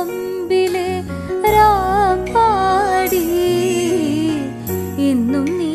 കൊമ്പിലെ രാപ്പാടി ഇന്നും നീ